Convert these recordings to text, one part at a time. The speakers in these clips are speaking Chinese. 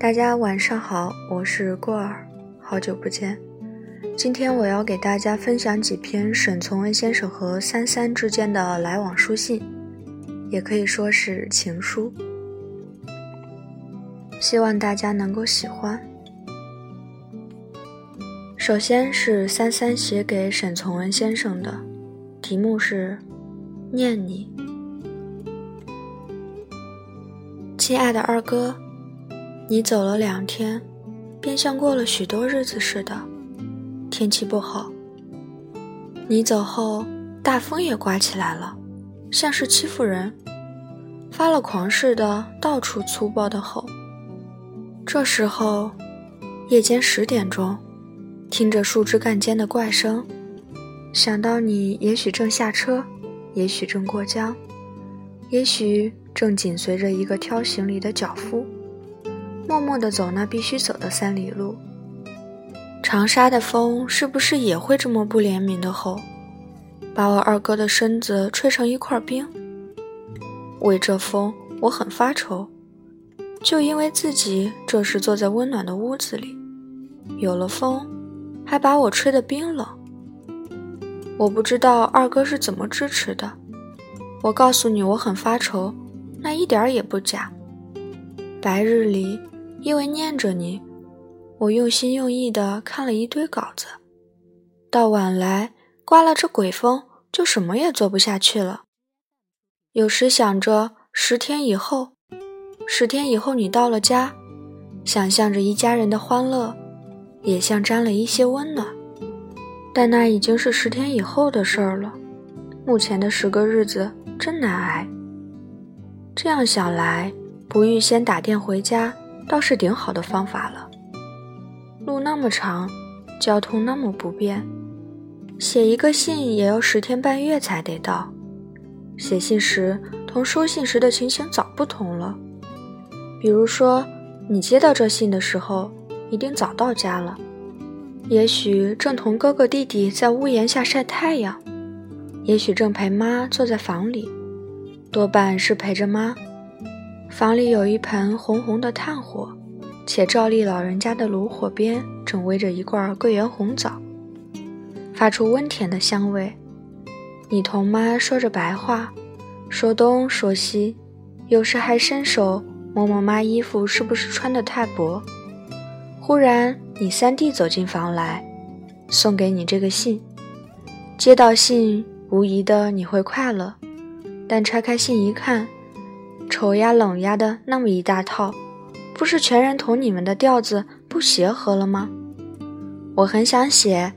大家晚上好，我是过儿，好久不见。今天我要给大家分享几篇沈从文先生和三三之间的来往书信，也可以说是情书，希望大家能够喜欢。首先是三三写给沈从文先生的，题目是《念你》。亲爱的二哥，你走了两天，便像过了许多日子似的。天气不好，你走后，大风也刮起来了，像是欺负人，发了狂似的到处粗暴的吼。这时候，夜间十点钟，听着树枝干间的怪声，想到你也许正下车，也许正过江，也许……正紧随着一个挑行李的脚夫，默默地走那必须走的三里路。长沙的风是不是也会这么不怜悯的吼，把我二哥的身子吹成一块冰？为这风，我很发愁，就因为自己这时坐在温暖的屋子里，有了风，还把我吹得冰冷。我不知道二哥是怎么支持的。我告诉你，我很发愁。那一点儿也不假。白日里，因为念着你，我用心用意地看了一堆稿子。到晚来，刮了这鬼风，就什么也做不下去了。有时想着十天以后，十天以后你到了家，想象着一家人的欢乐，也像沾了一些温暖。但那已经是十天以后的事儿了。目前的十个日子真难挨。这样想来，不预先打电回家，倒是顶好的方法了。路那么长，交通那么不便，写一个信也要十天半月才得到。写信时同收信时的情形早不同了。比如说，你接到这信的时候，一定早到家了，也许正同哥哥弟弟在屋檐下晒太阳，也许正陪妈坐在房里。多半是陪着妈。房里有一盆红红的炭火，且照例老人家的炉火边正煨着一罐桂圆红枣，发出温甜的香味。你同妈说着白话，说东说西，有时还伸手摸摸妈衣服是不是穿得太薄。忽然，你三弟走进房来，送给你这个信。接到信，无疑的你会快乐。但拆开信一看，丑呀冷呀的那么一大套，不是全然同你们的调子不协和了吗？我很想写，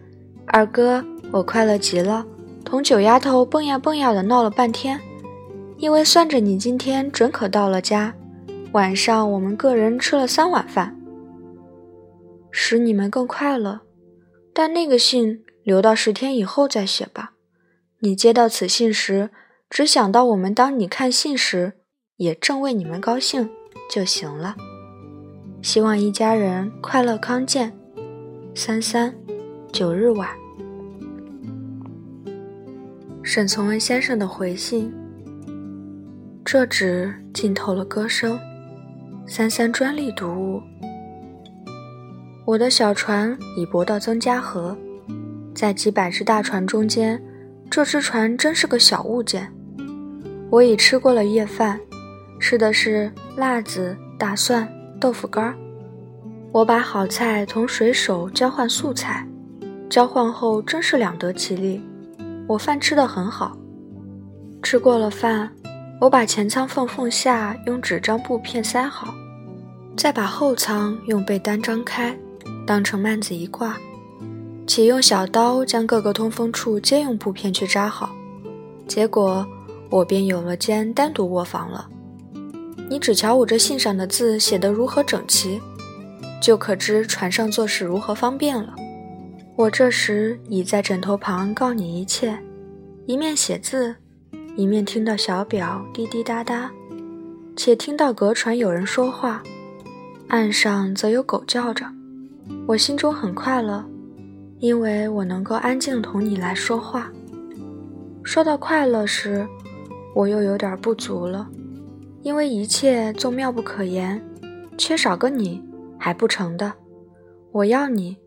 二哥，我快乐极了，同九丫头蹦呀蹦呀的闹了半天，因为算着你今天准可到了家，晚上我们个人吃了三碗饭，使你们更快乐。但那个信留到十天以后再写吧。你接到此信时。只想到我们当你看信时，也正为你们高兴就行了。希望一家人快乐康健。三三九日晚，沈从文先生的回信。这纸浸透了歌声，三三专利读物。我的小船已泊到曾家河，在几百只大船中间，这只船真是个小物件。我已吃过了夜饭，吃的是辣子、大蒜、豆腐干儿。我把好菜同水手交换素菜，交换后真是两得其利。我饭吃得很好。吃过了饭，我把前舱缝缝下用纸张布片塞好，再把后舱用被单张开，当成幔子一挂，且用小刀将各个通风处皆用布片去扎好。结果。我便有了间单独卧房了。你只瞧我这信上的字写得如何整齐，就可知船上做事如何方便了。我这时已在枕头旁告你一切，一面写字，一面听到小表滴滴答答，且听到隔船有人说话，岸上则有狗叫着。我心中很快乐，因为我能够安静同你来说话。说到快乐时，我又有点不足了，因为一切纵妙不可言，缺少个你还不成的。我要你，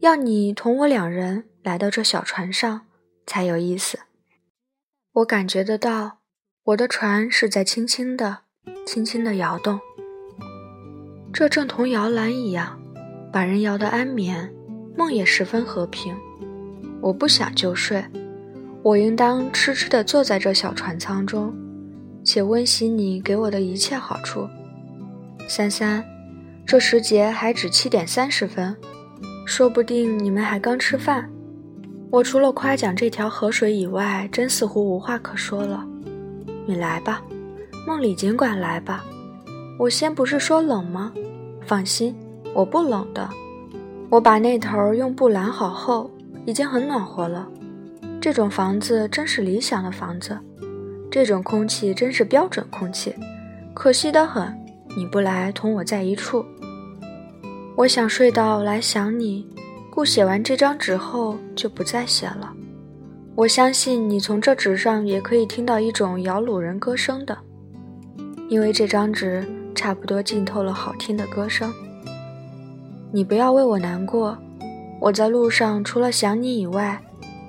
要你同我两人来到这小船上才有意思。我感觉得到，我的船是在轻轻的、轻轻的摇动，这正同摇篮一样，把人摇得安眠，梦也十分和平。我不想就睡，我应当痴痴地坐在这小船舱中，且温习你给我的一切好处。三三，这时节还只七点三十分，说不定你们还刚吃饭。我除了夸奖这条河水以外，真似乎无话可说了。你来吧，梦里尽管来吧。我先不是说冷吗？放心，我不冷的。我把那头用布拦好后。已经很暖和了，这种房子真是理想的房子，这种空气真是标准空气。可惜得很，你不来同我在一处。我想睡到来想你，故写完这张纸后就不再写了。我相信你从这纸上也可以听到一种摇橹人歌声的，因为这张纸差不多浸透了好听的歌声。你不要为我难过。我在路上除了想你以外，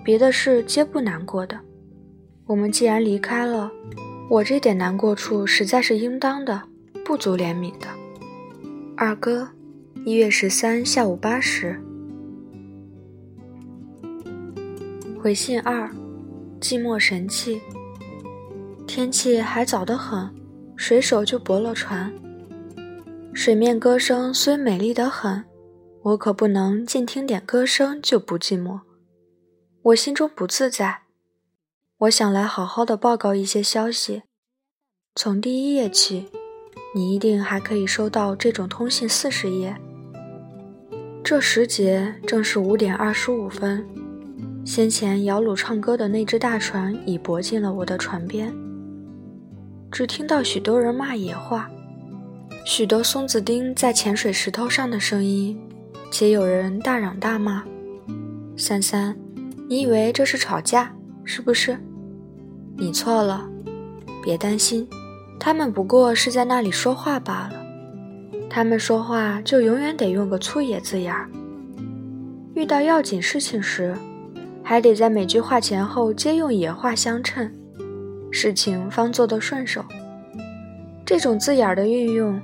别的事皆不难过的。我们既然离开了，我这点难过处实在是应当的，不足怜悯的。二哥，一月十三下午八时。回信二，寂寞神器。天气还早得很，水手就泊了船。水面歌声虽美丽得很。我可不能尽听点歌声就不寂寞，我心中不自在。我想来好好的报告一些消息。从第一页起，你一定还可以收到这种通信四十页。这时节正是五点二十五分，先前摇橹唱歌的那只大船已泊进了我的船边。只听到许多人骂野话，许多松子钉在潜水石头上的声音。且有人大嚷大骂，三三，你以为这是吵架是不是？你错了，别担心，他们不过是在那里说话罢了。他们说话就永远得用个粗野字眼儿，遇到要紧事情时，还得在每句话前后皆用野话相称，事情方做得顺手。这种字眼儿的运用，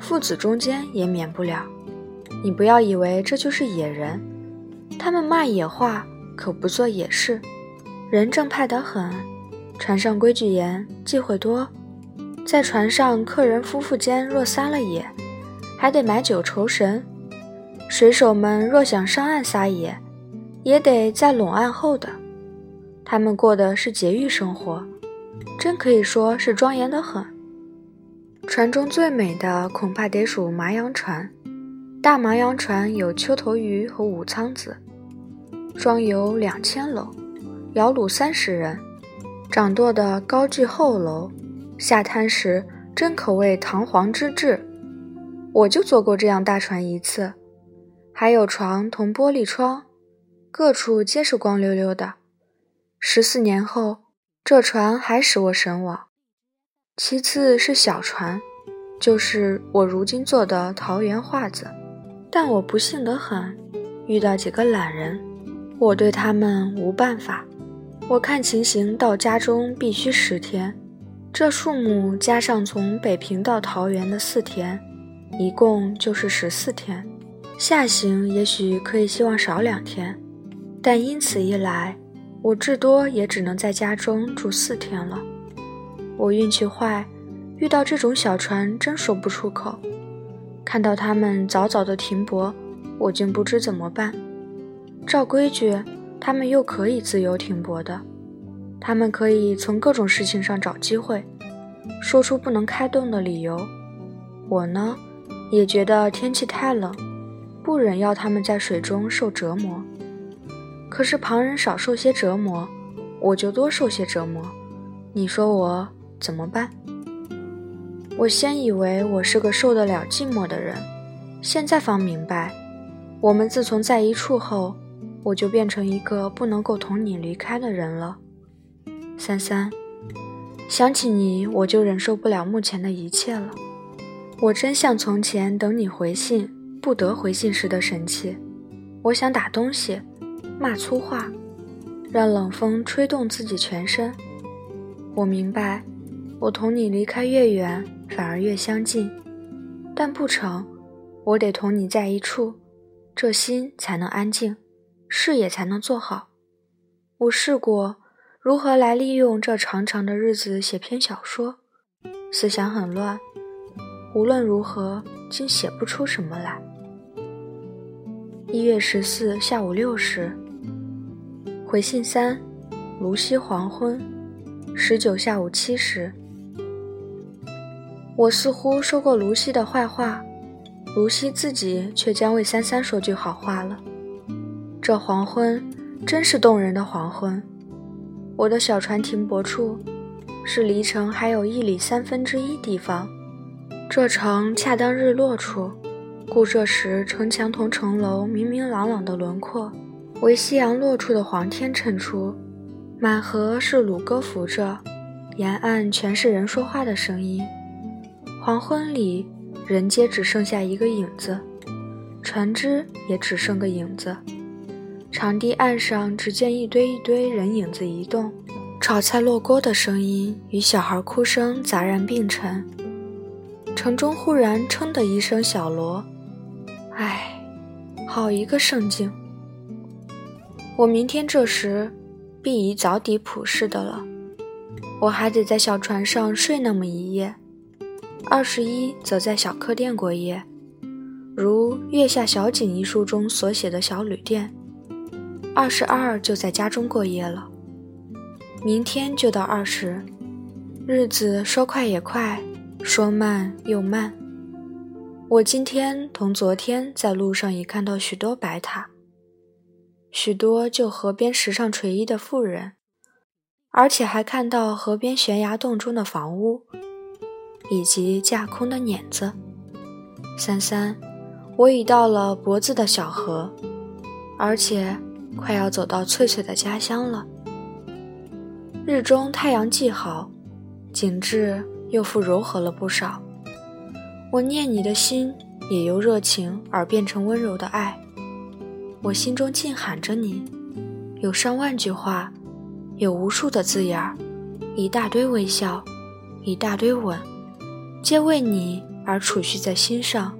父子中间也免不了。你不要以为这就是野人，他们骂野话，可不做野事，人正派得很。船上规矩严，忌讳多，在船上客人夫妇间若撒了野，还得买酒酬神。水手们若想上岸撒野，也得在拢岸后的。他们过的是节欲生活，真可以说是庄严得很。船中最美的恐怕得数麻洋船。大麻洋船有秋头鱼和武仓子，装有两千篓，摇橹三十人，掌舵的高踞后楼，下滩时真可谓堂皇之至。我就坐过这样大船一次，还有床同玻璃窗，各处皆是光溜溜的。十四年后，这船还使我神往。其次是小船，就是我如今坐的桃园画子。但我不幸得很，遇到几个懒人，我对他们无办法。我看情形到家中必须十天，这数目加上从北平到桃园的四天，一共就是十四天。下行也许可以希望少两天，但因此一来，我至多也只能在家中住四天了。我运气坏，遇到这种小船真说不出口。看到他们早早的停泊，我竟不知怎么办。照规矩，他们又可以自由停泊的，他们可以从各种事情上找机会，说出不能开动的理由。我呢，也觉得天气太冷，不忍要他们在水中受折磨。可是旁人少受些折磨，我就多受些折磨。你说我怎么办？我先以为我是个受得了寂寞的人，现在方明白，我们自从在一处后，我就变成一个不能够同你离开的人了。三三，想起你，我就忍受不了目前的一切了。我真像从前等你回信不得回信时的神气。我想打东西，骂粗话，让冷风吹动自己全身。我明白，我同你离开越远，反而越相近。但不成，我得同你在一处，这心才能安静，事业才能做好。我试过如何来利用这长长的日子写篇小说，思想很乱。无论如何，竟写不出什么来。一月十四下午六时，回信三，卢溪黄昏，十九下午七时。我似乎说过卢溪的坏话，卢溪自己却将为三三说句好话了。这黄昏真是动人的黄昏。我的小船停泊处，是离城还有一里三分之一地方。这城恰当日落处，故这时城墙同城楼明明朗朗的轮廓，为夕阳落处的黄天衬出。满河是橹歌浮着，沿岸全是人说话的声音。黄昏里，人皆只剩下一个影子，船只也只剩个影子。长堤岸上只见一堆一堆人影子移动，炒菜落锅的声音与小孩哭声杂然并陈。城中忽然“噌”的一声小锣，唉，好一个盛景！我明天这时必已早抵普市的了，我还得在小船上睡那么一夜。二十一则在小客店过夜，如《月下小景》一书中所写的小旅店。二十二就在家中过夜了。明天就到二十，日子说快也快。说慢又慢。我今天同昨天在路上已看到许多白塔，许多就河边石上垂衣的妇人，而且还看到河边悬崖洞中的房屋，以及架空的碾子。三三，我已到了脖子的小河，而且快要走到翠翠的家乡了。日中太阳既好，景致。又复柔和了不少。我念你的心也由热情而变成温柔的爱。我心中尽喊着你，有上万句话，有无数的字眼儿，一大堆微笑，一大堆吻，皆为你而储蓄在心上。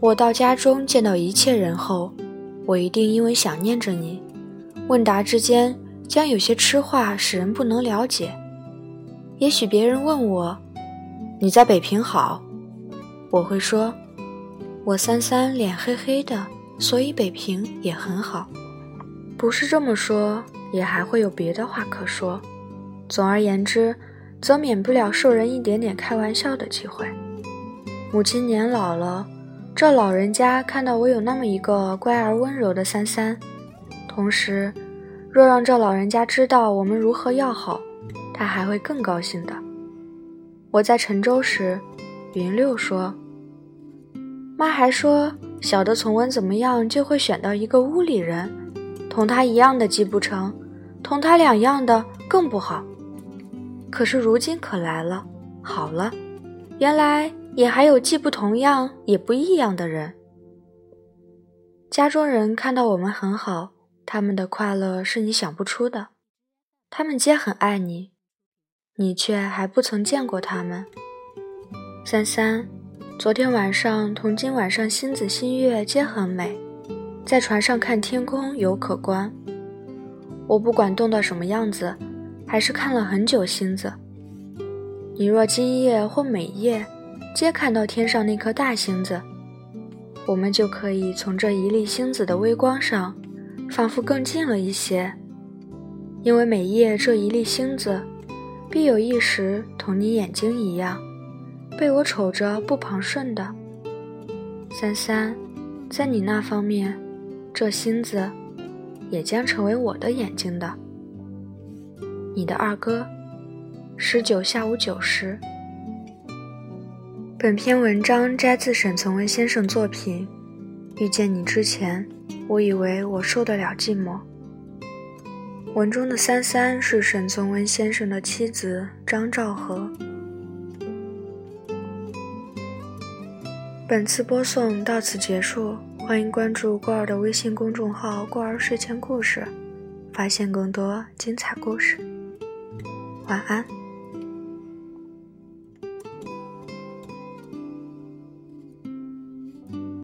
我到家中见到一切人后，我一定因为想念着你，问答之间将有些痴话使人不能了解。也许别人问我：“你在北平好？”我会说：“我三三脸黑黑的，所以北平也很好。”不是这么说，也还会有别的话可说。总而言之，则免不了受人一点点开玩笑的机会。母亲年老了，这老人家看到我有那么一个乖而温柔的三三，同时，若让这老人家知道我们如何要好。他还会更高兴的。我在陈州时，云六说：“妈还说，小的从文怎么样，就会选到一个屋里人，同他一样的既不成，同他两样的更不好。可是如今可来了，好了，原来也还有既不同样也不异样的人。家中人看到我们很好，他们的快乐是你想不出的，他们皆很爱你。”你却还不曾见过他们。三三，昨天晚上同今晚上星子新月皆很美，在船上看天空有可观。我不管冻到什么样子，还是看了很久星子。你若今夜或每夜，皆看到天上那颗大星子，我们就可以从这一粒星子的微光上，仿佛更近了一些，因为每夜这一粒星子。必有一时同你眼睛一样，被我瞅着不旁顺的。三三，在你那方面，这星子也将成为我的眼睛的。你的二哥，十九下午九时。本篇文章摘自沈从文先生作品。遇见你之前，我以为我受得了寂寞。文中的三三是沈从文先生的妻子张兆和。本次播送到此结束，欢迎关注过儿的微信公众号“过儿睡前故事”，发现更多精彩故事。晚安。